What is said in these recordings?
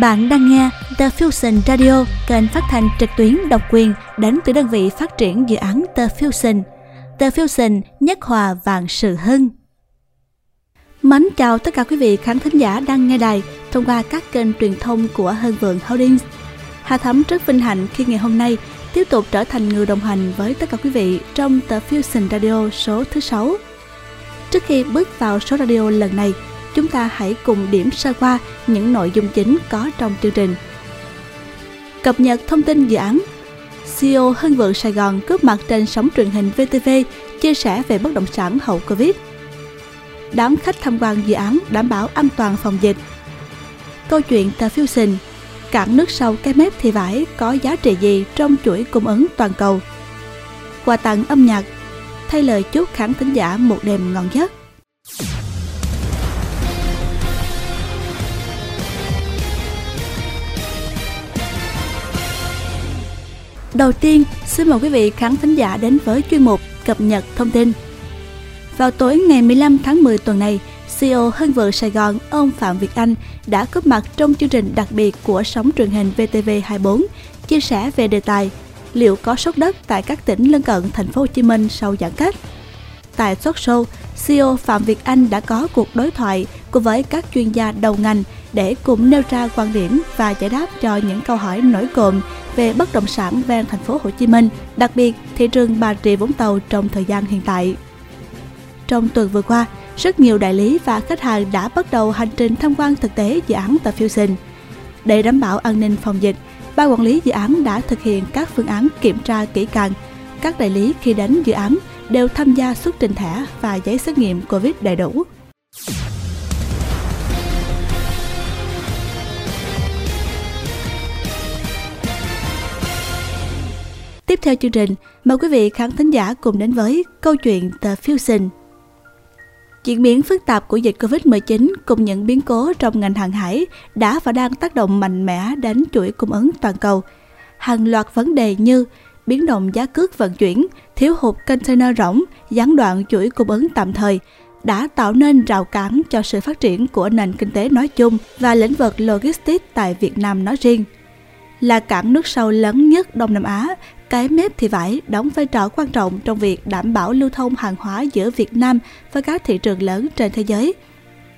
Bạn đang nghe The Fusion Radio, kênh phát thanh trực tuyến độc quyền đến từ đơn vị phát triển dự án The Fusion. The Fusion nhất hòa vạn sự hưng. Mến chào tất cả quý vị khán thính giả đang nghe đài thông qua các kênh truyền thông của Hân Vượng Holdings. Hà Thắm rất vinh hạnh khi ngày hôm nay tiếp tục trở thành người đồng hành với tất cả quý vị trong The Fusion Radio số thứ 6. Trước khi bước vào số radio lần này, chúng ta hãy cùng điểm sơ qua những nội dung chính có trong chương trình. Cập nhật thông tin dự án CEO Hưng Vượng Sài Gòn cướp mặt trên sóng truyền hình VTV chia sẻ về bất động sản hậu Covid. Đón khách tham quan dự án đảm bảo an toàn phòng dịch. Câu chuyện The Fusion Cảng nước sâu cái mép thì vải có giá trị gì trong chuỗi cung ứng toàn cầu? Quà tặng âm nhạc thay lời chúc khán thính giả một đêm ngon giấc. Đầu tiên, xin mời quý vị khán thính giả đến với chuyên mục cập nhật thông tin. Vào tối ngày 15 tháng 10 tuần này, CEO Hân Vượng Sài Gòn, ông Phạm Việt Anh đã góp mặt trong chương trình đặc biệt của sóng truyền hình VTV24 chia sẻ về đề tài liệu có sốt đất tại các tỉnh lân cận thành phố Hồ Chí Minh sau giãn cách. Tại talk show, CEO Phạm Việt Anh đã có cuộc đối thoại cùng với các chuyên gia đầu ngành để cùng nêu ra quan điểm và giải đáp cho những câu hỏi nổi cộm về bất động sản ven thành phố Hồ Chí Minh, đặc biệt thị trường Bà Rịa Vũng Tàu trong thời gian hiện tại. Trong tuần vừa qua, rất nhiều đại lý và khách hàng đã bắt đầu hành trình tham quan thực tế dự án The Fusion. Để đảm bảo an ninh phòng dịch, ban quản lý dự án đã thực hiện các phương án kiểm tra kỹ càng. Các đại lý khi đến dự án đều tham gia xuất trình thẻ và giấy xét nghiệm COVID đầy đủ. Tiếp theo chương trình, mời quý vị khán thính giả cùng đến với câu chuyện The Fusion. Diễn biến phức tạp của dịch Covid-19 cùng những biến cố trong ngành hàng hải đã và đang tác động mạnh mẽ đến chuỗi cung ứng toàn cầu. Hàng loạt vấn đề như biến động giá cước vận chuyển, thiếu hụt container rỗng, gián đoạn chuỗi cung ứng tạm thời đã tạo nên rào cản cho sự phát triển của nền kinh tế nói chung và lĩnh vực logistics tại Việt Nam nói riêng. Là cảng nước sâu lớn nhất Đông Nam Á, cái mép thì vải đóng vai trò quan trọng trong việc đảm bảo lưu thông hàng hóa giữa Việt Nam với các thị trường lớn trên thế giới.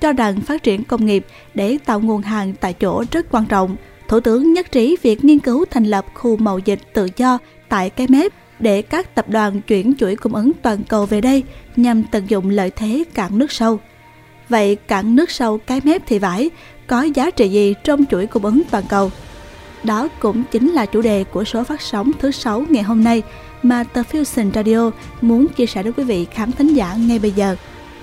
Cho rằng phát triển công nghiệp để tạo nguồn hàng tại chỗ rất quan trọng, Thủ tướng nhất trí việc nghiên cứu thành lập khu mậu dịch tự do tại cái mép để các tập đoàn chuyển chuỗi cung ứng toàn cầu về đây nhằm tận dụng lợi thế cảng nước sâu. Vậy cảng nước sâu cái mép thì vải có giá trị gì trong chuỗi cung ứng toàn cầu? Đó cũng chính là chủ đề của số phát sóng thứ 6 ngày hôm nay mà The Fusion Radio muốn chia sẻ đến quý vị khán thính giả ngay bây giờ.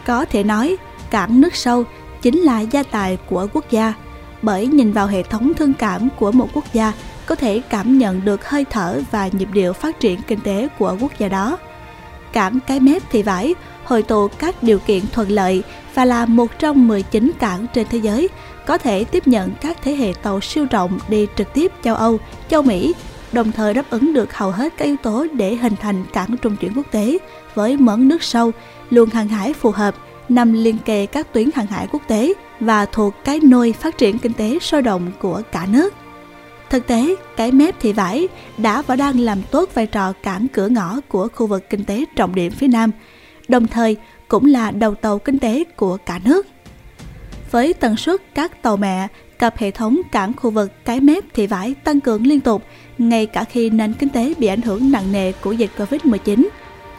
Có thể nói, cảng nước sâu chính là gia tài của quốc gia, bởi nhìn vào hệ thống thương cảm của một quốc gia có thể cảm nhận được hơi thở và nhịp điệu phát triển kinh tế của quốc gia đó. Cảng Cái Mép thì vải hội tụ các điều kiện thuận lợi và là một trong 19 cảng trên thế giới có thể tiếp nhận các thế hệ tàu siêu rộng đi trực tiếp châu Âu, châu Mỹ, đồng thời đáp ứng được hầu hết các yếu tố để hình thành cảng trung chuyển quốc tế với mớn nước sâu, luồng hàng hải phù hợp, nằm liên kề các tuyến hàng hải quốc tế và thuộc cái nôi phát triển kinh tế sôi động của cả nước. Thực tế, cái mép thị vải đã và đang làm tốt vai trò cảng cửa ngõ của khu vực kinh tế trọng điểm phía Nam, đồng thời cũng là đầu tàu kinh tế của cả nước với tần suất các tàu mẹ cập hệ thống cảng khu vực cái mép thị vải tăng cường liên tục ngay cả khi nền kinh tế bị ảnh hưởng nặng nề của dịch Covid-19.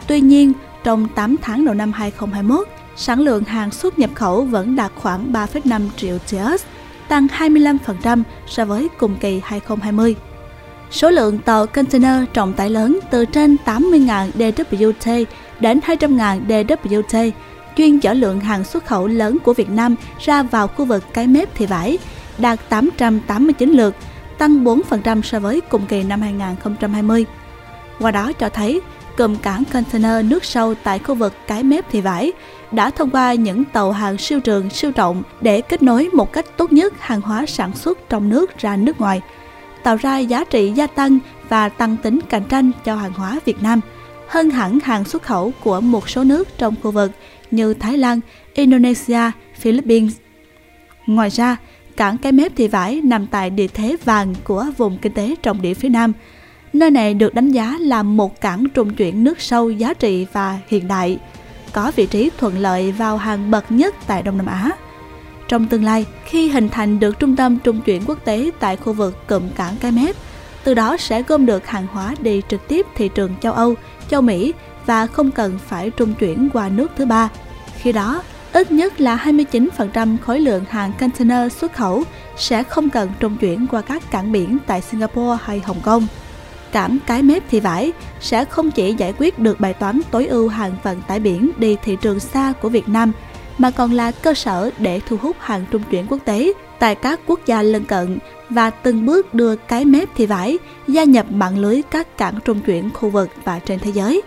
Tuy nhiên, trong 8 tháng đầu năm 2021, sản lượng hàng xuất nhập khẩu vẫn đạt khoảng 3,5 triệu TEUs, tăng 25% so với cùng kỳ 2020. Số lượng tàu container trọng tải lớn từ trên 80.000 DWT đến 200.000 DWT chuyên chở lượng hàng xuất khẩu lớn của Việt Nam ra vào khu vực cái mép thì vải, đạt 889 lượt, tăng 4% so với cùng kỳ năm 2020. Qua đó cho thấy, cầm cảng container nước sâu tại khu vực cái mép thị vải đã thông qua những tàu hàng siêu trường siêu trọng để kết nối một cách tốt nhất hàng hóa sản xuất trong nước ra nước ngoài, tạo ra giá trị gia tăng và tăng tính cạnh tranh cho hàng hóa Việt Nam hơn hẳn hàng xuất khẩu của một số nước trong khu vực như Thái Lan, Indonesia, Philippines. Ngoài ra, cảng Cái Mép Thị Vải nằm tại địa thế vàng của vùng kinh tế trọng điểm phía Nam. Nơi này được đánh giá là một cảng trung chuyển nước sâu giá trị và hiện đại, có vị trí thuận lợi vào hàng bậc nhất tại Đông Nam Á. Trong tương lai, khi hình thành được trung tâm trung chuyển quốc tế tại khu vực cụm cảng Cái Mép, từ đó sẽ gom được hàng hóa đi trực tiếp thị trường châu Âu, châu Mỹ và không cần phải trung chuyển qua nước thứ ba. Khi đó, ít nhất là 29% khối lượng hàng container xuất khẩu sẽ không cần trung chuyển qua các cảng biển tại Singapore hay Hồng Kông cảm Cái Mép thì Vải sẽ không chỉ giải quyết được bài toán tối ưu hàng vận tải biển đi thị trường xa của Việt Nam, mà còn là cơ sở để thu hút hàng trung chuyển quốc tế tại các quốc gia lân cận và từng bước đưa Cái Mép thì Vải gia nhập mạng lưới các cảng trung chuyển khu vực và trên thế giới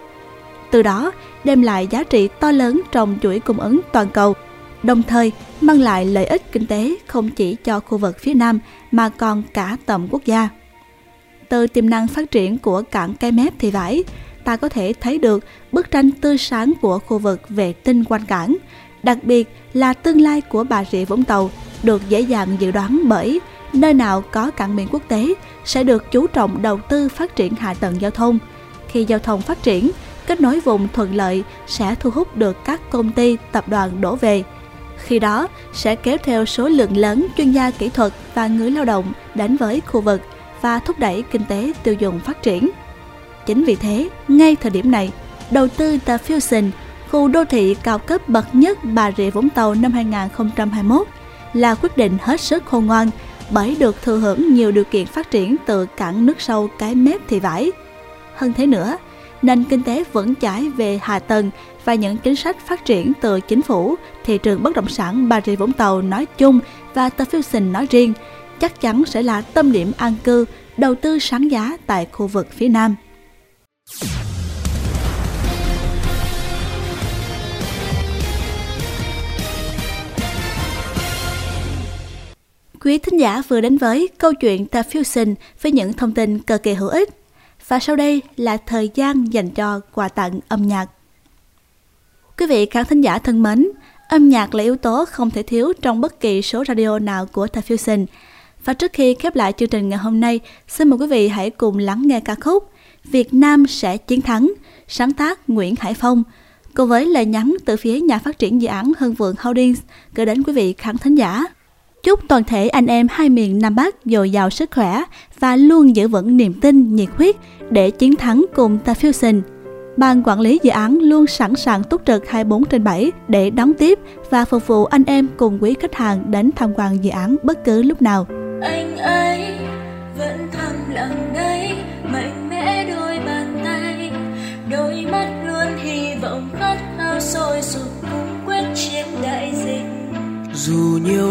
từ đó đem lại giá trị to lớn trong chuỗi cung ứng toàn cầu, đồng thời mang lại lợi ích kinh tế không chỉ cho khu vực phía Nam mà còn cả tầm quốc gia. Từ tiềm năng phát triển của cảng cái mép thì vải, ta có thể thấy được bức tranh tươi sáng của khu vực vệ tinh quanh cảng, đặc biệt là tương lai của Bà Rịa Vũng Tàu được dễ dàng dự đoán bởi nơi nào có cảng biển quốc tế sẽ được chú trọng đầu tư phát triển hạ tầng giao thông. Khi giao thông phát triển kết nối vùng thuận lợi sẽ thu hút được các công ty, tập đoàn đổ về. Khi đó sẽ kéo theo số lượng lớn chuyên gia kỹ thuật và người lao động đến với khu vực và thúc đẩy kinh tế tiêu dùng phát triển. Chính vì thế, ngay thời điểm này, đầu tư The Fusion, khu đô thị cao cấp bậc nhất Bà Rịa Vũng Tàu năm 2021 là quyết định hết sức khôn ngoan bởi được thừa hưởng nhiều điều kiện phát triển từ cảng nước sâu cái mép thị vải. Hơn thế nữa, nền kinh tế vững chãi về hạ tầng và những chính sách phát triển từ chính phủ, thị trường bất động sản Bà Rịa Vũng Tàu nói chung và The Fusion nói riêng chắc chắn sẽ là tâm điểm an cư, đầu tư sáng giá tại khu vực phía Nam. Quý thính giả vừa đến với câu chuyện The Fusion với những thông tin cực kỳ hữu ích và sau đây là thời gian dành cho quà tặng âm nhạc. Quý vị khán thính giả thân mến, âm nhạc là yếu tố không thể thiếu trong bất kỳ số radio nào của The Fusion. Và trước khi khép lại chương trình ngày hôm nay, xin mời quý vị hãy cùng lắng nghe ca khúc Việt Nam sẽ chiến thắng, sáng tác Nguyễn Hải Phong, cùng với lời nhắn từ phía nhà phát triển dự án Hưng Vượng Holdings gửi đến quý vị khán thính giả. Chúc toàn thể anh em hai miền Nam Bắc dồi dào sức khỏe và luôn giữ vững niềm tin, nhiệt huyết để chiến thắng cùng Ta Fusion. Ban quản lý dự án luôn sẵn sàng túc trực 24 trên 7 để đón tiếp và phục vụ anh em cùng quý khách hàng đến tham quan dự án bất cứ lúc nào.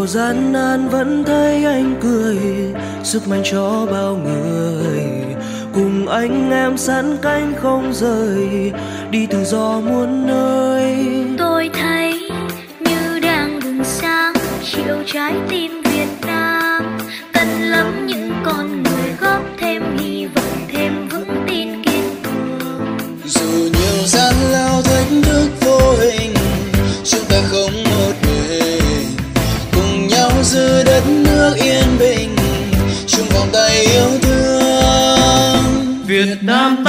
Gian nan vẫn thấy anh cười, sức mạnh cho bao người. Cùng anh em sẵn cánh không rời, đi tự do muôn nơi. Tôi thấy như đang bừng sáng, chiều trái tim Nam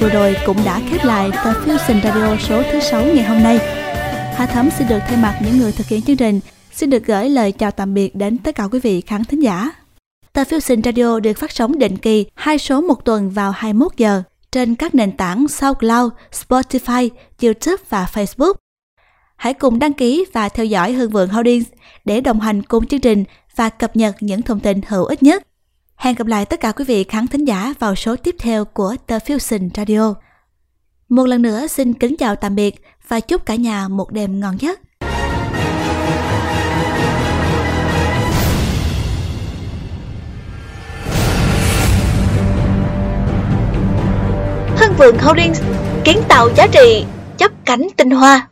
vừa rồi cũng đã khép lại tờ Fusion Radio số thứ 6 ngày hôm nay. Hà Thấm xin được thay mặt những người thực hiện chương trình, xin được gửi lời chào tạm biệt đến tất cả quý vị khán thính giả. Tờ Fusion Radio được phát sóng định kỳ hai số một tuần vào 21 giờ trên các nền tảng SoundCloud, Spotify, YouTube và Facebook. Hãy cùng đăng ký và theo dõi Hương Vượng Holdings để đồng hành cùng chương trình và cập nhật những thông tin hữu ích nhất. Hẹn gặp lại tất cả quý vị khán thính giả vào số tiếp theo của The Fusion Radio. Một lần nữa, xin kính chào tạm biệt và chúc cả nhà một đêm ngon giấc. Hưng Vượng Holdings kiến tạo giá trị, chấp cánh tinh hoa